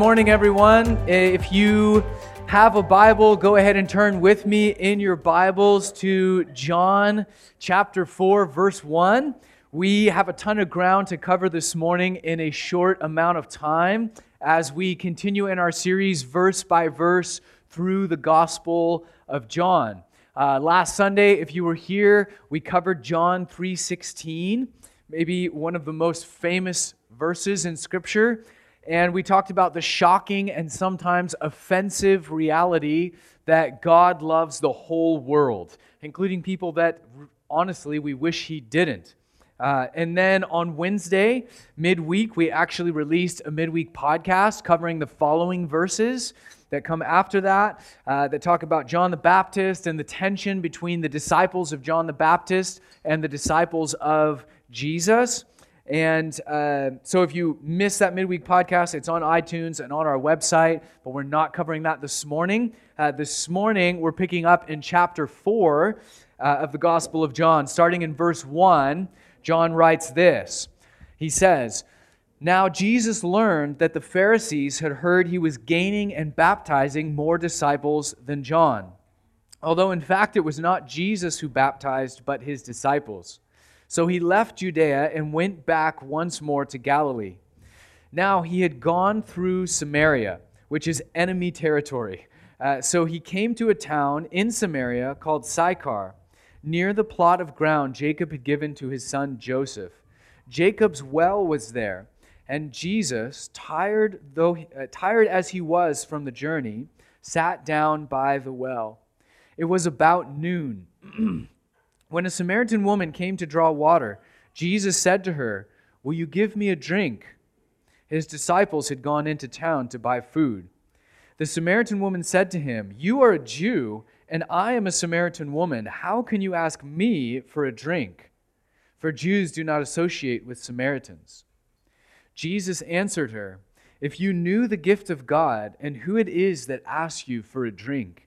morning, everyone. If you have a Bible, go ahead and turn with me in your Bibles to John chapter 4, verse 1. We have a ton of ground to cover this morning in a short amount of time as we continue in our series, verse by verse, through the Gospel of John. Uh, last Sunday, if you were here, we covered John 3:16, maybe one of the most famous verses in Scripture and we talked about the shocking and sometimes offensive reality that God loves the whole world, including people that honestly we wish He didn't. Uh, and then on Wednesday, midweek, we actually released a midweek podcast covering the following verses that come after that, uh, that talk about John the Baptist and the tension between the disciples of John the Baptist and the disciples of Jesus. And uh, so if you missed that midweek podcast, it's on iTunes and on our website, but we're not covering that this morning. Uh, this morning, we're picking up in chapter 4 uh, of the Gospel of John. Starting in verse 1, John writes this He says, Now Jesus learned that the Pharisees had heard he was gaining and baptizing more disciples than John, although in fact it was not Jesus who baptized, but his disciples. So he left Judea and went back once more to Galilee. Now he had gone through Samaria, which is enemy territory. Uh, so he came to a town in Samaria called Sychar, near the plot of ground Jacob had given to his son Joseph. Jacob's well was there, and Jesus, tired though uh, tired as he was from the journey, sat down by the well. It was about noon. When a Samaritan woman came to draw water, Jesus said to her, Will you give me a drink? His disciples had gone into town to buy food. The Samaritan woman said to him, You are a Jew, and I am a Samaritan woman. How can you ask me for a drink? For Jews do not associate with Samaritans. Jesus answered her, If you knew the gift of God and who it is that asks you for a drink,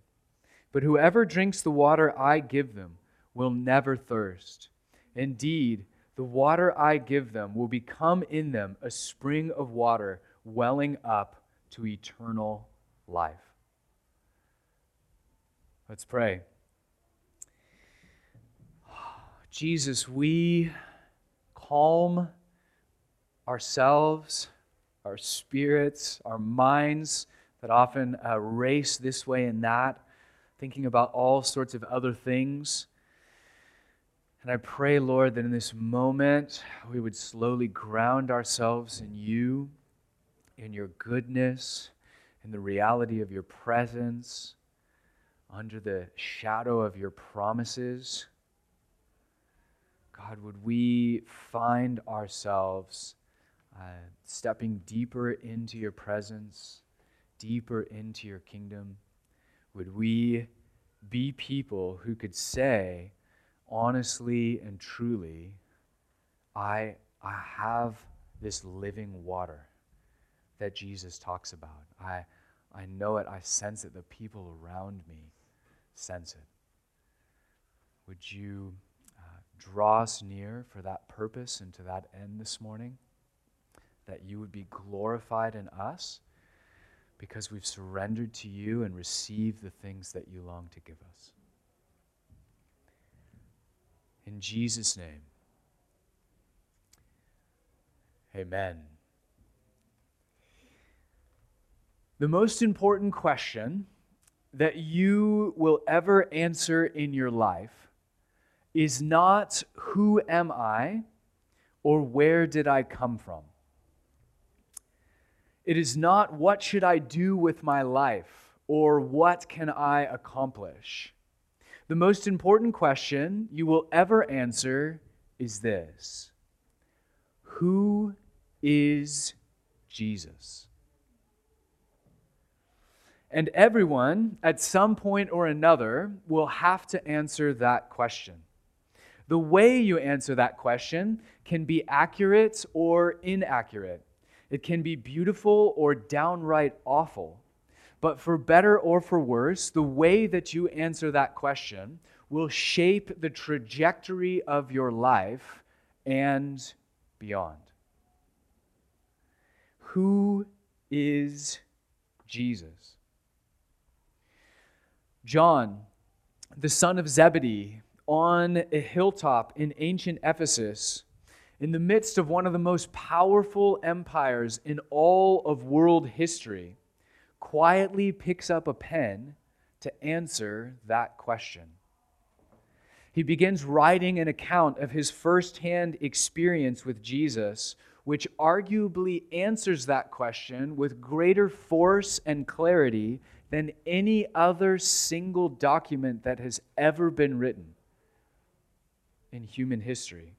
But whoever drinks the water I give them will never thirst. Indeed, the water I give them will become in them a spring of water welling up to eternal life. Let's pray. Jesus, we calm ourselves, our spirits, our minds that often uh, race this way and that thinking about all sorts of other things. And I pray, Lord, that in this moment we would slowly ground ourselves in you, in your goodness, in the reality of your presence, under the shadow of your promises. God, would we find ourselves uh, stepping deeper into your presence, deeper into your kingdom? Would we be people who could say honestly and truly, I, I have this living water that Jesus talks about. I, I know it, I sense it, the people around me sense it. Would you uh, draw us near for that purpose and to that end this morning? That you would be glorified in us because we've surrendered to you and received the things that you long to give us. In Jesus' name, amen. The most important question that you will ever answer in your life is not who am I or where did I come from? It is not what should I do with my life or what can I accomplish. The most important question you will ever answer is this Who is Jesus? And everyone, at some point or another, will have to answer that question. The way you answer that question can be accurate or inaccurate. It can be beautiful or downright awful. But for better or for worse, the way that you answer that question will shape the trajectory of your life and beyond. Who is Jesus? John, the son of Zebedee, on a hilltop in ancient Ephesus, in the midst of one of the most powerful empires in all of world history, quietly picks up a pen to answer that question. He begins writing an account of his firsthand experience with Jesus, which arguably answers that question with greater force and clarity than any other single document that has ever been written in human history.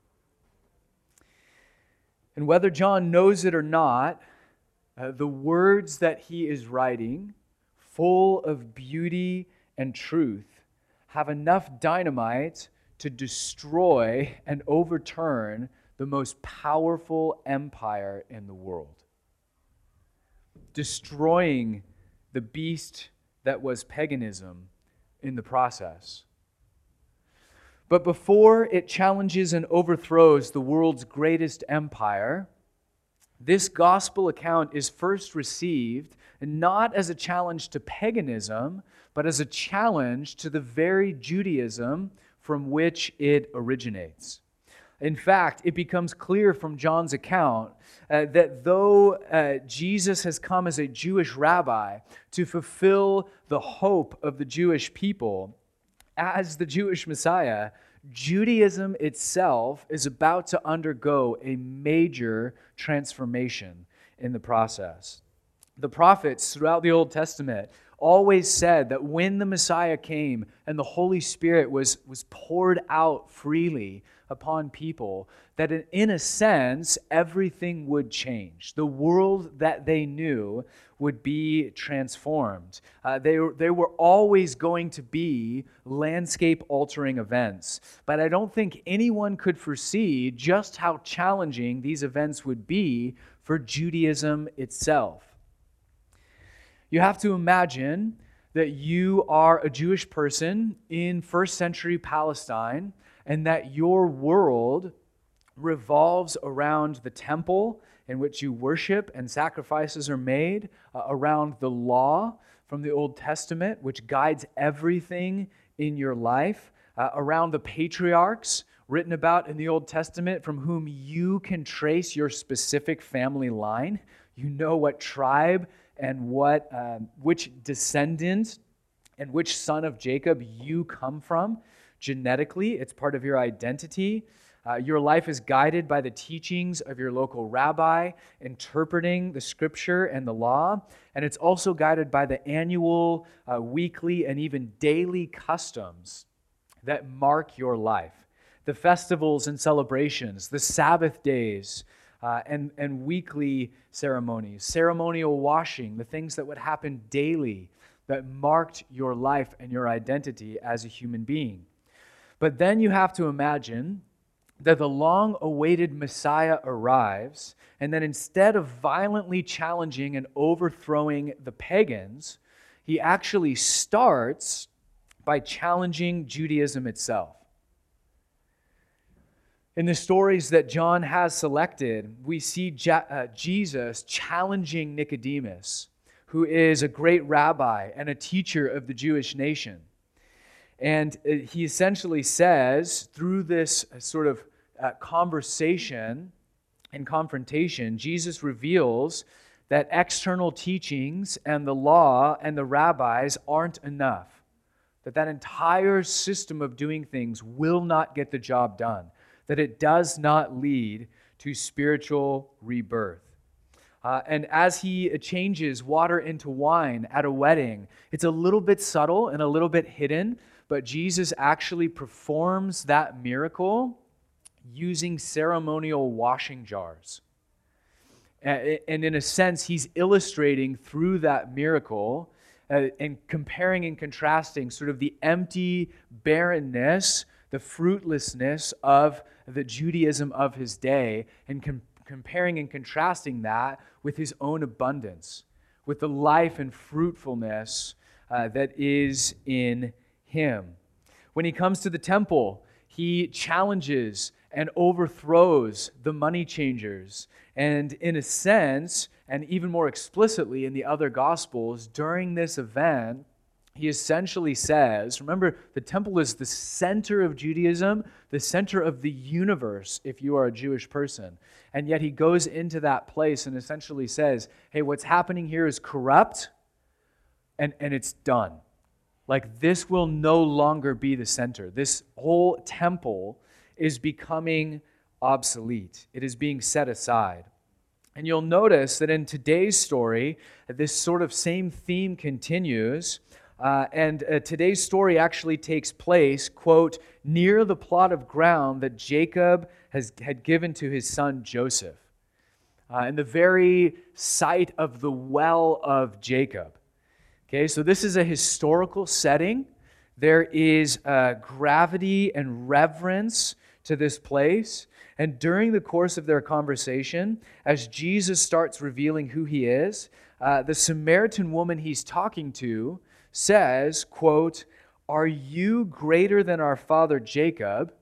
And whether John knows it or not, uh, the words that he is writing, full of beauty and truth, have enough dynamite to destroy and overturn the most powerful empire in the world. Destroying the beast that was paganism in the process. But before it challenges and overthrows the world's greatest empire, this gospel account is first received not as a challenge to paganism, but as a challenge to the very Judaism from which it originates. In fact, it becomes clear from John's account uh, that though uh, Jesus has come as a Jewish rabbi to fulfill the hope of the Jewish people as the Jewish Messiah, Judaism itself is about to undergo a major transformation in the process. The prophets throughout the Old Testament always said that when the Messiah came and the Holy Spirit was, was poured out freely upon people, that in a sense, everything would change. The world that they knew would be transformed. Uh, they, they were always going to be landscape altering events. But I don't think anyone could foresee just how challenging these events would be for Judaism itself. You have to imagine that you are a Jewish person in first century Palestine and that your world revolves around the temple in which you worship and sacrifices are made, uh, around the law from the Old Testament, which guides everything in your life, uh, around the patriarchs written about in the Old Testament from whom you can trace your specific family line. You know what tribe and what, uh, which descendant and which son of Jacob you come from genetically, it's part of your identity. Uh, your life is guided by the teachings of your local rabbi, interpreting the scripture and the law. And it's also guided by the annual, uh, weekly, and even daily customs that mark your life the festivals and celebrations, the Sabbath days, uh, and, and weekly ceremonies, ceremonial washing, the things that would happen daily that marked your life and your identity as a human being. But then you have to imagine that the long awaited Messiah arrives, and that instead of violently challenging and overthrowing the pagans, he actually starts by challenging Judaism itself. In the stories that John has selected, we see uh, Jesus challenging Nicodemus, who is a great rabbi and a teacher of the Jewish nation. And uh, he essentially says, through this uh, sort of uh, conversation and confrontation, Jesus reveals that external teachings and the law and the rabbis aren't enough. That that entire system of doing things will not get the job done. That it does not lead to spiritual rebirth. Uh, and as he changes water into wine at a wedding, it's a little bit subtle and a little bit hidden, but Jesus actually performs that miracle using ceremonial washing jars. And in a sense, he's illustrating through that miracle uh, and comparing and contrasting sort of the empty barrenness, the fruitlessness of the Judaism of his day, and com- comparing and contrasting that with his own abundance, with the life and fruitfulness uh, that is in him. When he comes to the temple, he challenges and overthrows the money changers. And in a sense, and even more explicitly in the other gospels, during this event, he essentially says remember, the temple is the center of Judaism, the center of the universe if you are a Jewish person. And yet he goes into that place and essentially says, hey, what's happening here is corrupt and, and it's done. Like, this will no longer be the center. This whole temple is becoming obsolete, it is being set aside. And you'll notice that in today's story, this sort of same theme continues. Uh, and uh, today's story actually takes place, quote, near the plot of ground that Jacob has, had given to his son Joseph, uh, in the very site of the well of Jacob. Okay, so this is a historical setting. There is uh, gravity and reverence to this place. And during the course of their conversation, as Jesus starts revealing who he is, uh, the Samaritan woman he's talking to says, quote, Are you greater than our father Jacob,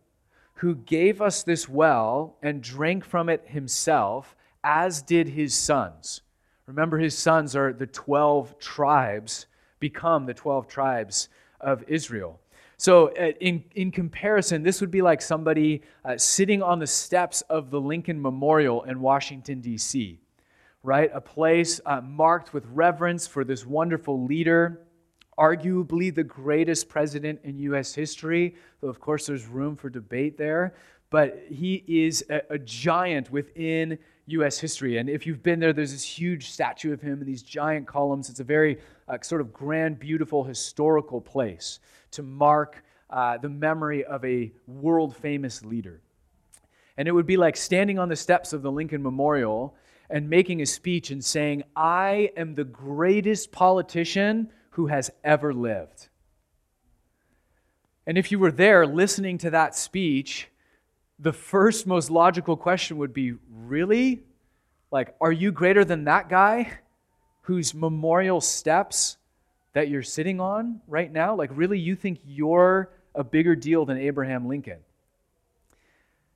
who gave us this well and drank from it himself, as did his sons? Remember, his sons are the 12 tribes, become the 12 tribes of Israel. So, uh, in, in comparison, this would be like somebody uh, sitting on the steps of the Lincoln Memorial in Washington, D.C., right? A place uh, marked with reverence for this wonderful leader, arguably the greatest president in U.S. history, though, of course, there's room for debate there. But he is a, a giant within U.S. history. And if you've been there, there's this huge statue of him and these giant columns. It's a very uh, sort of grand, beautiful, historical place to mark uh, the memory of a world famous leader. And it would be like standing on the steps of the Lincoln Memorial and making a speech and saying, I am the greatest politician who has ever lived. And if you were there listening to that speech, the first most logical question would be, Really? Like, are you greater than that guy whose memorial steps that you're sitting on right now? Like, really, you think you're a bigger deal than Abraham Lincoln?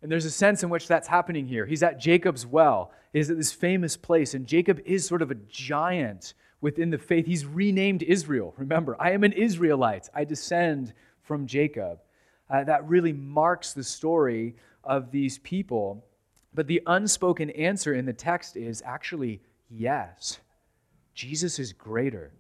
And there's a sense in which that's happening here. He's at Jacob's well, he's at this famous place, and Jacob is sort of a giant within the faith. He's renamed Israel. Remember, I am an Israelite, I descend from Jacob. Uh, that really marks the story of these people. But the unspoken answer in the text is actually yes. Jesus is greater.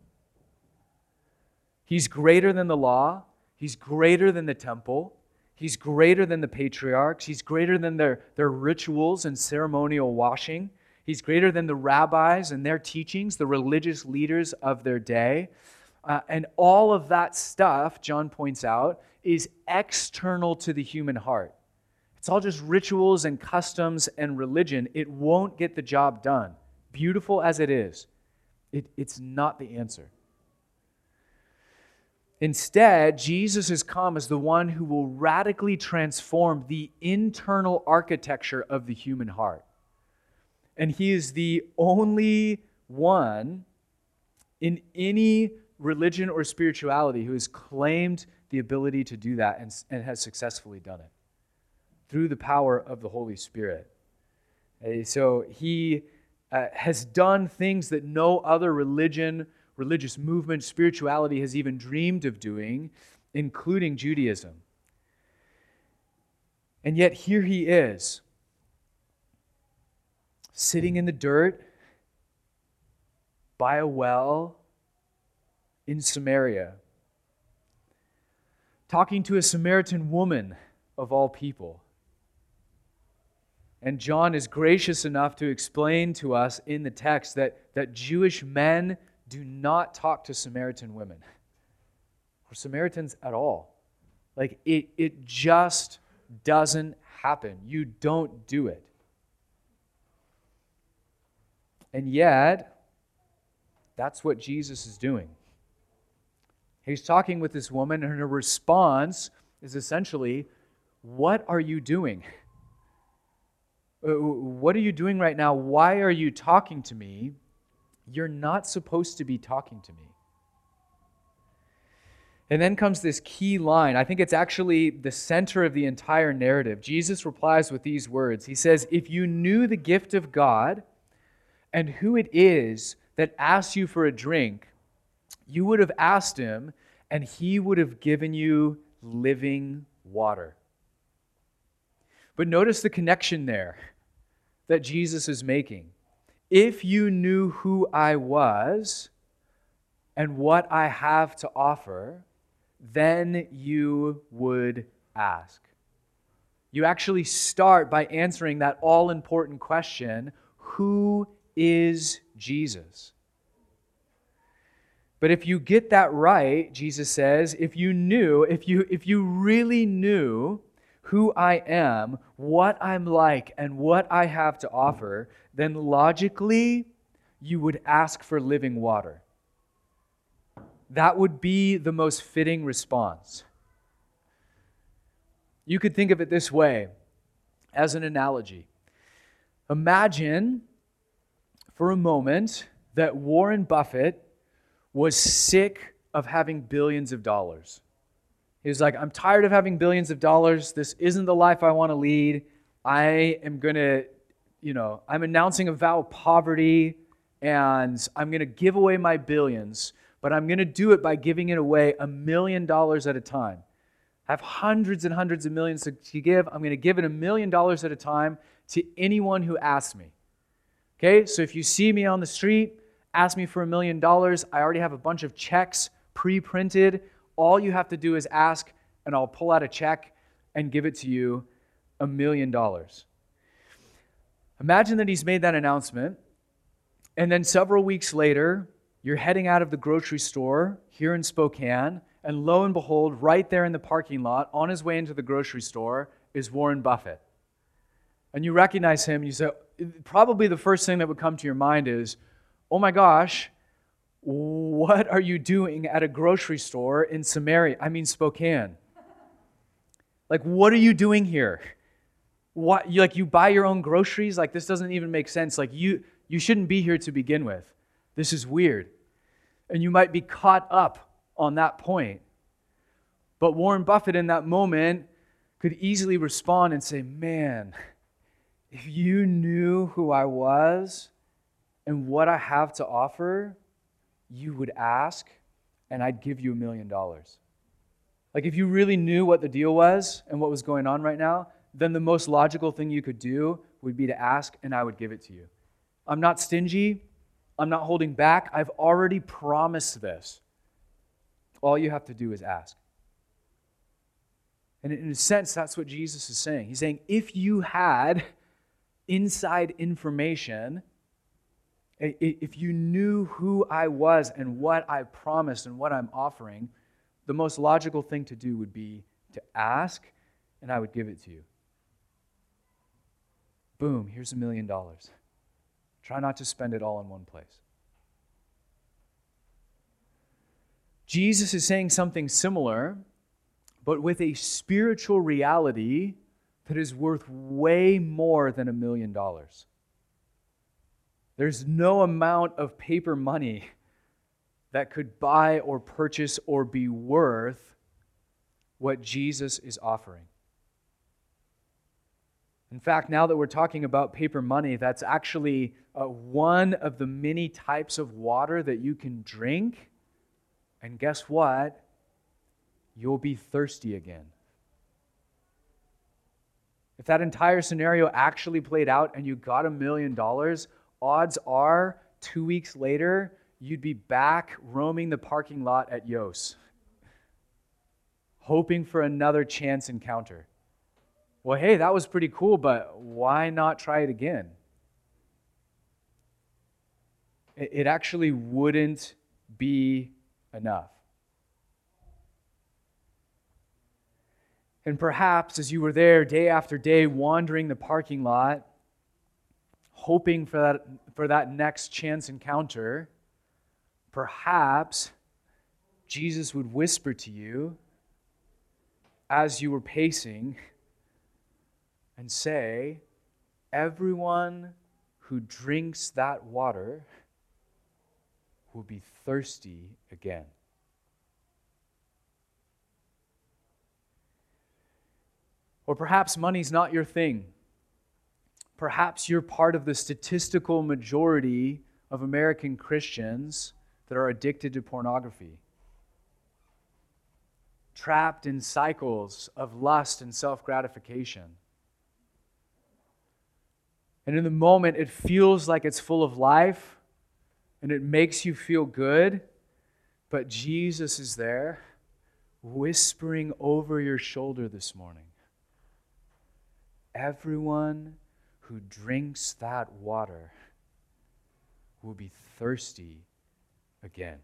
He's greater than the law, He's greater than the temple. He's greater than the patriarchs. He's greater than their, their rituals and ceremonial washing. He's greater than the rabbis and their teachings, the religious leaders of their day. Uh, and all of that stuff, John points out, is external to the human heart. It's all just rituals and customs and religion. It won't get the job done. Beautiful as it is, it, it's not the answer. Instead, Jesus has come as the one who will radically transform the internal architecture of the human heart. And he is the only one in any religion or spirituality who has claimed the ability to do that and, and has successfully done it through the power of the Holy Spirit. So he uh, has done things that no other religion religious movement, spirituality has even dreamed of doing, including Judaism. And yet, here he is, sitting in the dirt by a well in Samaria, talking to a Samaritan woman of all people. And John is gracious enough to explain to us in the text that, that Jewish men do not talk to Samaritan women or Samaritans at all. Like, it, it just doesn't happen. You don't do it. And yet, that's what Jesus is doing. He's talking with this woman, and her response is essentially, What are you doing? Uh, what are you doing right now? Why are you talking to me? You're not supposed to be talking to me. And then comes this key line. I think it's actually the center of the entire narrative. Jesus replies with these words He says, If you knew the gift of God and who it is that asks you for a drink, you would have asked him, and he would have given you living water. But notice the connection there that Jesus is making. If you knew who I was and what I have to offer, then you would ask. You actually start by answering that all important question Who is Jesus? But if you get that right, Jesus says, if you knew, if you, if you really knew who I am, what I'm like, and what I have to offer, then logically you would ask for living water. That would be the most fitting response. You could think of it this way as an analogy. Imagine for a moment that Warren Buffett was sick of having billions of dollars. He was like, I'm tired of having billions of dollars. This isn't the life I want to lead. I am going to, you know, I'm announcing a vow of poverty and I'm going to give away my billions, but I'm going to do it by giving it away a million dollars at a time. I have hundreds and hundreds of millions to give. I'm going to give it a million dollars at a time to anyone who asks me. Okay, so if you see me on the street, ask me for a million dollars. I already have a bunch of checks pre printed. All you have to do is ask, and I'll pull out a check and give it to you a million dollars. Imagine that he's made that announcement, and then several weeks later, you're heading out of the grocery store here in Spokane, and lo and behold, right there in the parking lot, on his way into the grocery store, is Warren Buffett. And you recognize him, you say, probably the first thing that would come to your mind is, oh my gosh, what are you doing at a grocery store in Samaria? I mean, Spokane. Like, what are you doing here? What, you, like, you buy your own groceries? Like, this doesn't even make sense. Like, you, you shouldn't be here to begin with. This is weird. And you might be caught up on that point. But Warren Buffett in that moment could easily respond and say, Man, if you knew who I was, and what I have to offer, you would ask, and I'd give you a million dollars. Like, if you really knew what the deal was and what was going on right now, then the most logical thing you could do would be to ask, and I would give it to you. I'm not stingy. I'm not holding back. I've already promised this. All you have to do is ask. And in a sense, that's what Jesus is saying. He's saying, if you had inside information, if you knew who I was and what I promised and what I'm offering, the most logical thing to do would be to ask, and I would give it to you. Boom, here's a million dollars. Try not to spend it all in one place. Jesus is saying something similar, but with a spiritual reality that is worth way more than a million dollars. There's no amount of paper money that could buy or purchase or be worth what Jesus is offering. In fact, now that we're talking about paper money, that's actually uh, one of the many types of water that you can drink. And guess what? You'll be thirsty again. If that entire scenario actually played out and you got a million dollars, odds are two weeks later, you'd be back roaming the parking lot at Yos, hoping for another chance encounter. Well, hey, that was pretty cool, but why not try it again? It actually wouldn't be enough. And perhaps as you were there day after day wandering the parking lot, hoping for that, for that next chance encounter, perhaps Jesus would whisper to you as you were pacing and say, Everyone who drinks that water will be thirsty again. Or perhaps money's not your thing. Perhaps you're part of the statistical majority of American Christians that are addicted to pornography, trapped in cycles of lust and self gratification. And in the moment, it feels like it's full of life and it makes you feel good, but Jesus is there whispering over your shoulder this morning. Everyone who drinks that water will be thirsty again.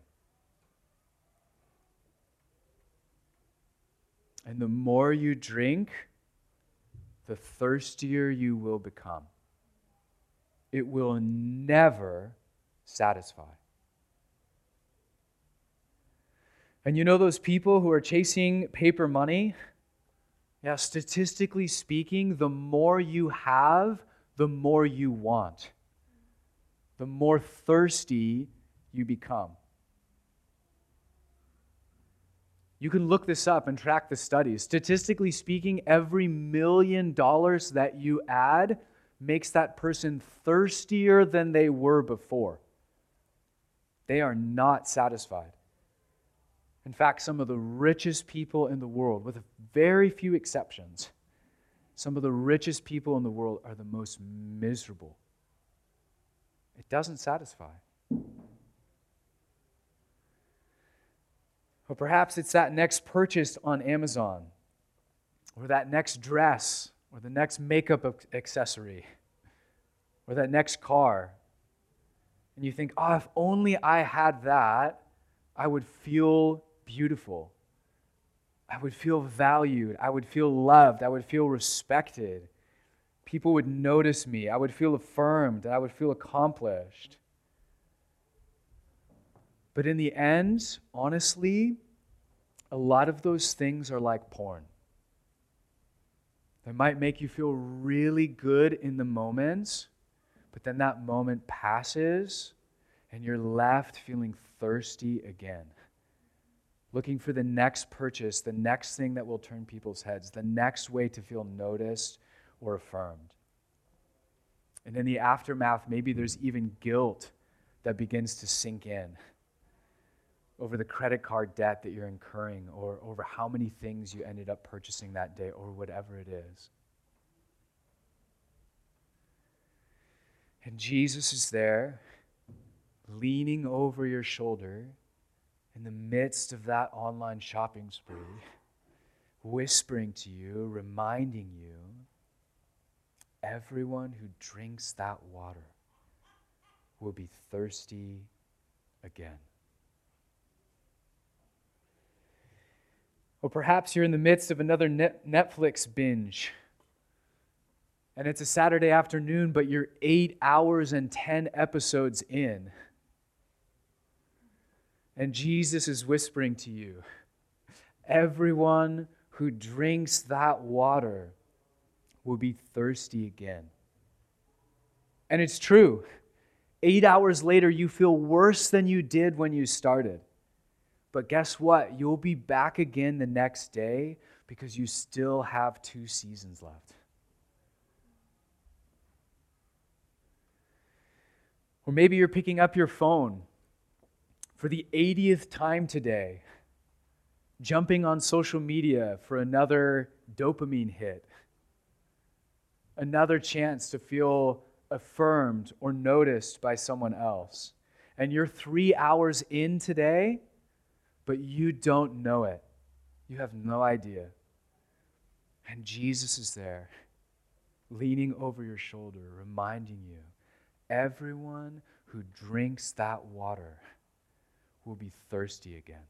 And the more you drink, the thirstier you will become. It will never satisfy. And you know those people who are chasing paper money? Yeah, statistically speaking, the more you have, the more you want, the more thirsty you become. You can look this up and track the studies. Statistically speaking, every million dollars that you add makes that person thirstier than they were before. They are not satisfied. In fact, some of the richest people in the world, with very few exceptions, some of the richest people in the world are the most miserable. It doesn't satisfy. Or perhaps it's that next purchase on Amazon, or that next dress, or the next makeup accessory, or that next car. And you think, oh, if only I had that, I would feel beautiful. I would feel valued. I would feel loved. I would feel respected. People would notice me. I would feel affirmed. I would feel accomplished. But in the end, honestly, a lot of those things are like porn. They might make you feel really good in the moment, but then that moment passes and you're left feeling thirsty again looking for the next purchase, the next thing that will turn people's heads, the next way to feel noticed or affirmed. And in the aftermath, maybe there's even guilt that begins to sink in over the credit card debt that you're incurring or over how many things you ended up purchasing that day or whatever it is. And Jesus is there, leaning over your shoulder in the midst of that online shopping spree, whispering to you, reminding you everyone who drinks that water will be thirsty again. Or perhaps you're in the midst of another Netflix binge. And it's a Saturday afternoon, but you're eight hours and 10 episodes in. And Jesus is whispering to you everyone who drinks that water will be thirsty again. And it's true. Eight hours later, you feel worse than you did when you started. But guess what? You'll be back again the next day because you still have two seasons left. Or maybe you're picking up your phone for the 80th time today, jumping on social media for another dopamine hit, another chance to feel affirmed or noticed by someone else. And you're three hours in today, but you don't know it. You have no idea. And Jesus is there, leaning over your shoulder, reminding you everyone who drinks that water will be thirsty again.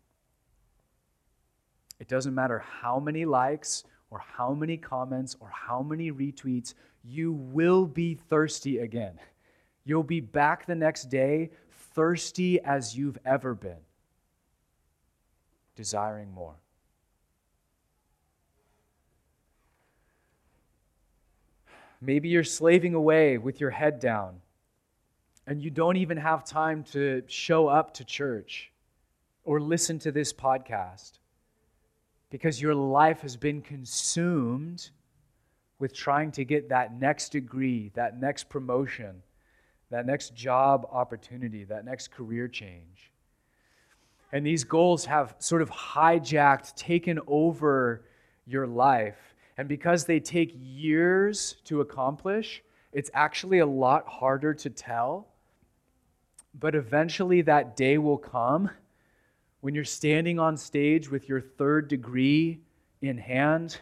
It doesn't matter how many likes or how many comments or how many retweets, you will be thirsty again. You'll be back the next day thirsty as you've ever been. desiring more. Maybe you're slaving away with your head down and you don't even have time to show up to church or listen to this podcast because your life has been consumed with trying to get that next degree, that next promotion, that next job opportunity, that next career change. And these goals have sort of hijacked, taken over your life. And because they take years to accomplish, it's actually a lot harder to tell. But eventually, that day will come when you're standing on stage with your third degree in hand,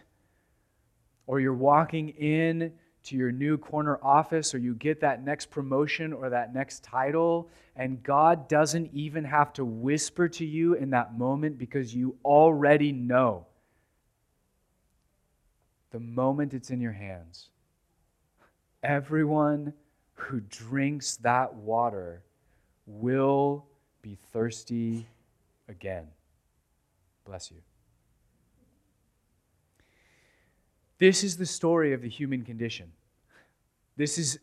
or you're walking in to your new corner office, or you get that next promotion or that next title, and God doesn't even have to whisper to you in that moment because you already know the moment it's in your hands. Everyone who drinks that water will be thirsty again. Bless you. This is the story of the human condition. This is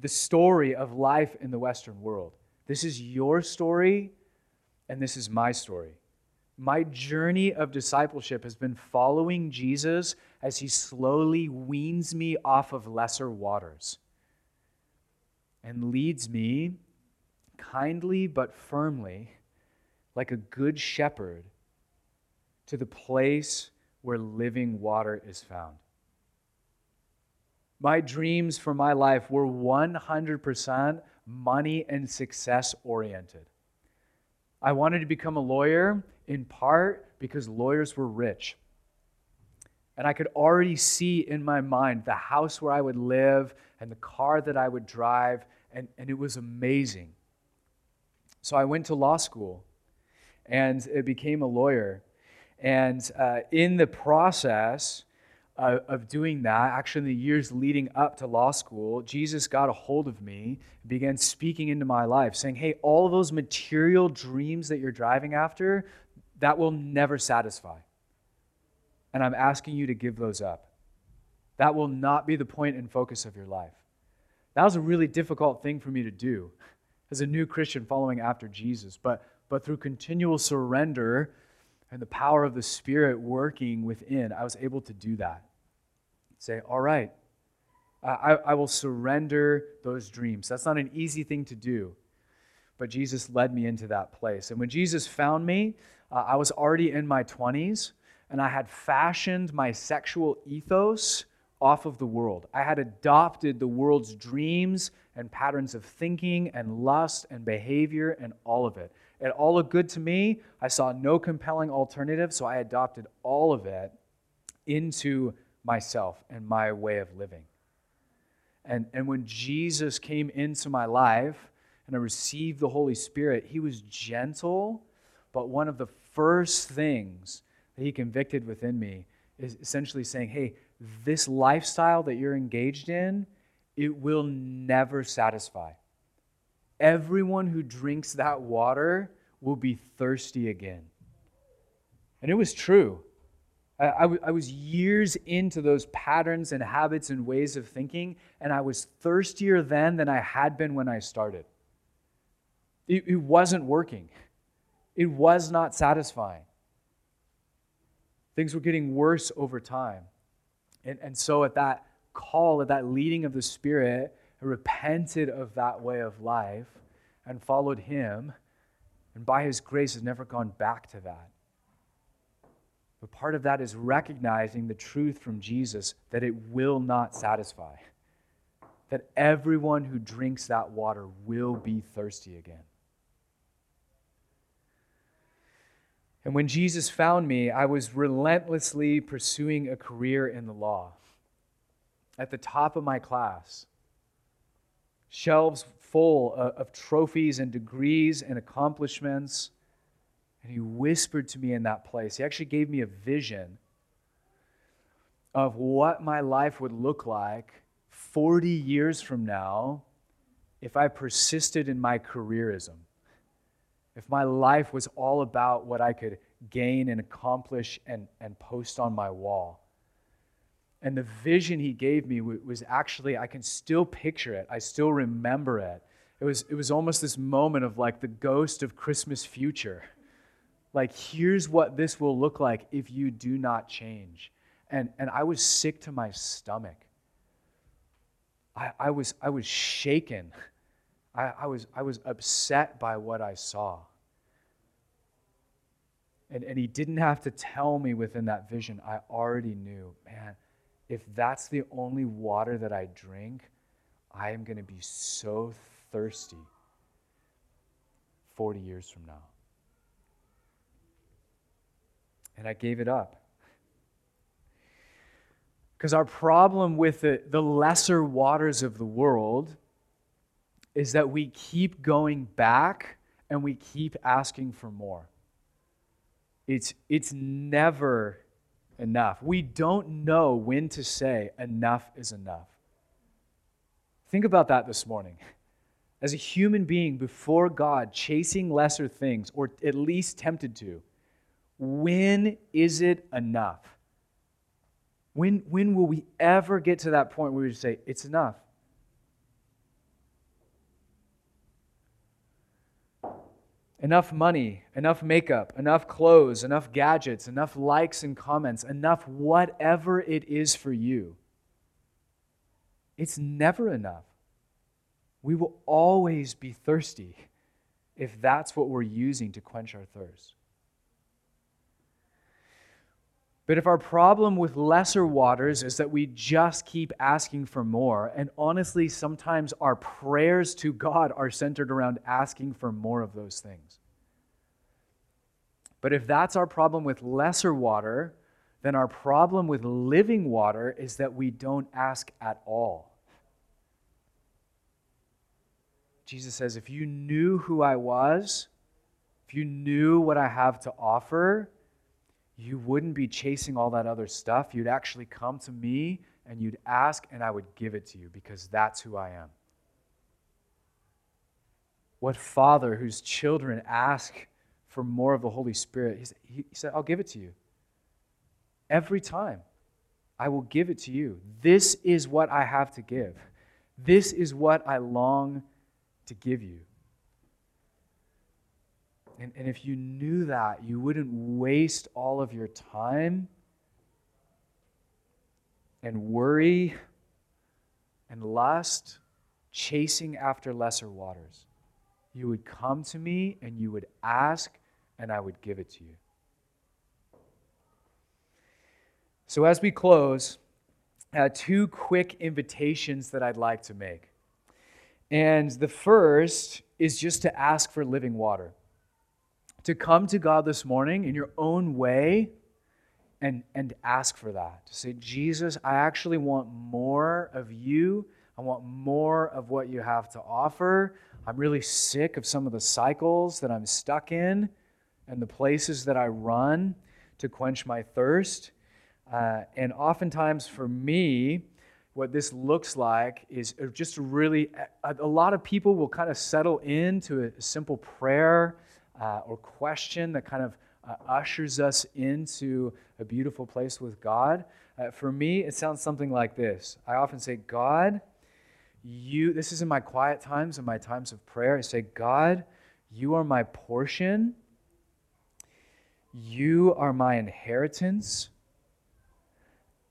the story of life in the Western world. This is your story, and this is my story. My journey of discipleship has been following Jesus as he slowly weans me off of lesser waters and leads me kindly but firmly like a good shepherd to the place where living water is found. My dreams for my life were 100% money and success oriented. I wanted to become a lawyer in part because lawyers were rich. And I could already see in my mind the house where I would live and the car that I would drive, and, and it was amazing. So I went to law school and it became a lawyer. And uh, in the process uh, of doing that, actually, in the years leading up to law school, Jesus got a hold of me, began speaking into my life, saying, Hey, all those material dreams that you're driving after, that will never satisfy. And I'm asking you to give those up. That will not be the point and focus of your life. That was a really difficult thing for me to do as a new Christian following after Jesus. But but through continual surrender and the power of the Spirit working within, I was able to do that. Say, all right, I, I will surrender those dreams. That's not an easy thing to do, but Jesus led me into that place. And when Jesus found me, uh, I was already in my 20s, and I had fashioned my sexual ethos off of the world. I had adopted the world's dreams and patterns of thinking and lust and behavior and all of it. It all looked good to me. I saw no compelling alternative, so I adopted all of it into myself and my way of living. And, and when Jesus came into my life and I received the Holy Spirit, he was gentle, but one of the first things that he convicted within me is essentially saying, hey, this lifestyle that you're engaged in, it will never satisfy everyone who drinks that water will be thirsty again. And it was true. I, I, w- I was years into those patterns and habits and ways of thinking, and I was thirstier then than I had been when I started. It, it wasn't working, it was not satisfying. Things were getting worse over time. And, and so, at that call, at that leading of the Spirit, repented of that way of life and followed him, and by his grace has never gone back to that. But part of that is recognizing the truth from Jesus that it will not satisfy, that everyone who drinks that water will be thirsty again. And when Jesus found me, I was relentlessly pursuing a career in the law. At the top of my class, shelves full of, trophies and degrees and accomplishments. And he whispered to me in that place. He actually gave me a vision of what my life would look like 40 years from now if I persisted in my careerism. If my life was all about what I could gain and accomplish and, and post on my wall. And the vision he gave me was actually, I can still picture it. I still remember it. It was, it was almost this moment of like the ghost of Christmas future. Like, here's what this will look like if you do not change. And, and I was sick to my stomach. I, I, was, I was shaken. I, I, was, I was upset by what I saw. And, and he didn't have to tell me within that vision. I already knew, man, if that's the only water that I drink, I am going to be so thirsty 40 years from now. And I gave it up. Because our problem with the, the lesser waters of the world is that we keep going back and we keep asking for more. It's, it's never enough. We don't know when to say enough is enough. Think about that this morning. As a human being before God, chasing lesser things, or at least tempted to, when is it enough? When, when will we ever get to that point where we say, it's enough? Enough money, enough makeup, enough clothes, enough gadgets, enough likes and comments, enough whatever it is for you. It's never enough. We will always be thirsty if that's what we're using to quench our thirst. But if our problem with lesser waters is that we just keep asking for more, and honestly, sometimes our prayers to God are centered around asking for more of those things. But if that's our problem with lesser water, then our problem with living water is that we don't ask at all. Jesus says, if you knew who I was, if you knew what I have to offer, you wouldn't be chasing all that other stuff. You'd actually come to me and you'd ask, and I would give it to you because that's who I am. What father whose children ask for more of the Holy Spirit? He said, I'll give it to you. Every time, I will give it to you. This is what I have to give. This is what I long to give you. And, and if you knew that, you wouldn't waste all of your time and worry and lust chasing after lesser waters. You would come to me and you would ask, and I would give it to you. So, as we close, uh, two quick invitations that I'd like to make. And the first is just to ask for living water to come to God this morning in your own way and, and ask for that. To say, Jesus, I actually want more of you. I want more of what you have to offer. I'm really sick of some of the cycles that I'm stuck in and the places that I run to quench my thirst. Uh, and oftentimes for me, what this looks like is just really, a, a lot of people will kind of settle into a simple prayer uh, or question that kind of uh, ushers us into a beautiful place with God. Uh, for me, it sounds something like this. I often say, God, you, this is in my quiet times, and my times of prayer. I say, God, you are my portion. You are my inheritance.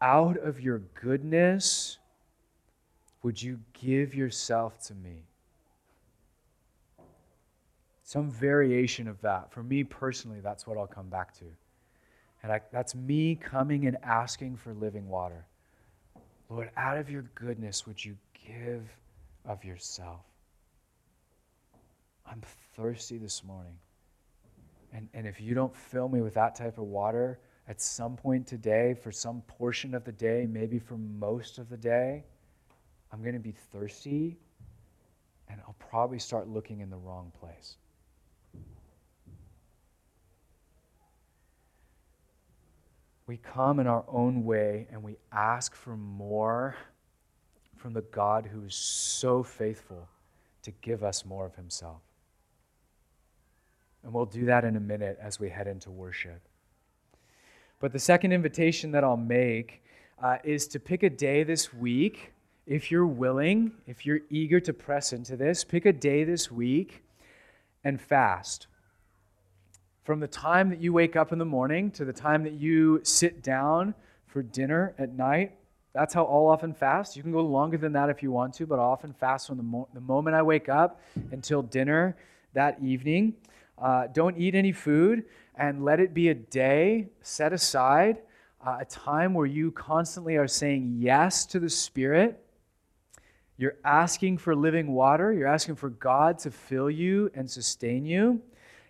Out of your goodness, would you give yourself to me? Some variation of that. For me personally, that's what I'll come back to. And I, that's me coming and asking for living water. Lord, out of your goodness, would you give of yourself? I'm thirsty this morning. And, and if you don't fill me with that type of water at some point today, for some portion of the day, maybe for most of the day, I'm going to be thirsty and I'll probably start looking in the wrong place. We come in our own way and we ask for more from the God who is so faithful to give us more of himself. And we'll do that in a minute as we head into worship. But the second invitation that I'll make uh, is to pick a day this week. If you're willing, if you're eager to press into this, pick a day this week and fast. From the time that you wake up in the morning to the time that you sit down for dinner at night, that's how I'll often fast. You can go longer than that if you want to, but I'll often fast from the, mo- the moment I wake up until dinner that evening. Uh, don't eat any food and let it be a day set aside, uh, a time where you constantly are saying yes to the Spirit. You're asking for living water. You're asking for God to fill you and sustain you.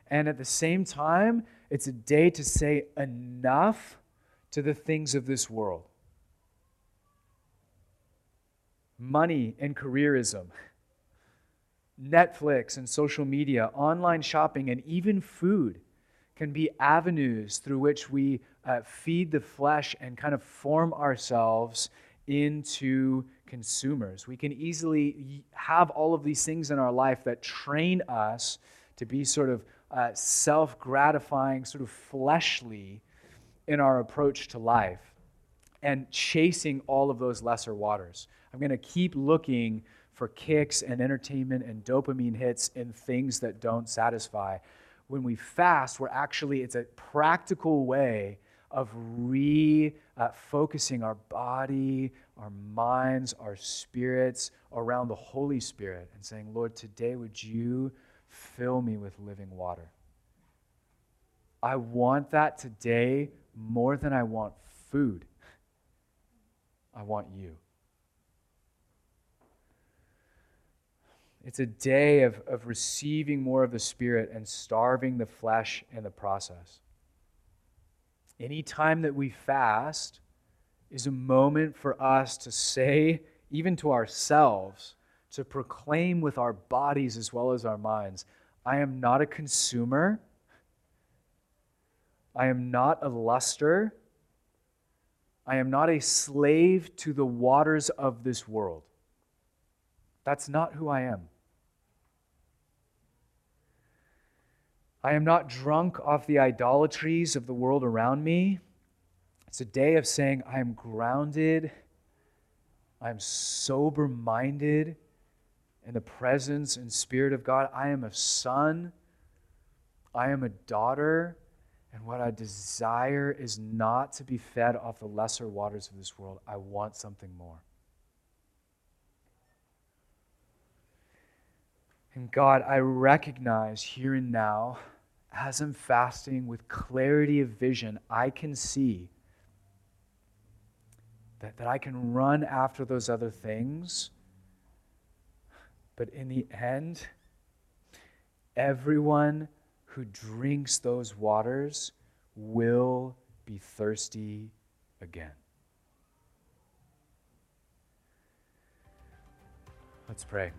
And at the same time, it's a day to say enough to the things of this world money and careerism, Netflix and social media, online shopping, and even food can be avenues through which we uh, feed the flesh and kind of form ourselves into consumers. We can easily have all of these things in our life that train us to be sort of uh, self gratifying, sort of fleshly in our approach to life and chasing all of those lesser waters. I'm going to keep looking for kicks and entertainment and dopamine hits in things that don't satisfy. When we fast, we're actually, it's a practical way of refocusing uh, our body, our minds, our spirits around the Holy Spirit and saying, Lord, today would you fill me with living water? I want that today more than I want food. I want you. It's a day of, of receiving more of the Spirit and starving the flesh in the process. Any time that we fast is a moment for us to say, even to ourselves, to proclaim with our bodies as well as our minds, I am not a consumer. I am not a luster. I am not a slave to the waters of this world. That's not who I am. I am not drunk off the idolatries of the world around me. It's a day of saying, I am grounded, I am sober minded in the presence and spirit of God. I am a son, I am a daughter, and what I desire is not to be fed off the lesser waters of this world. I want something more. And God, I recognize here and now, as I'm fasting with clarity of vision, I can see that, that I can run after those other things. But in the end, everyone who drinks those waters will be thirsty again. Let's pray.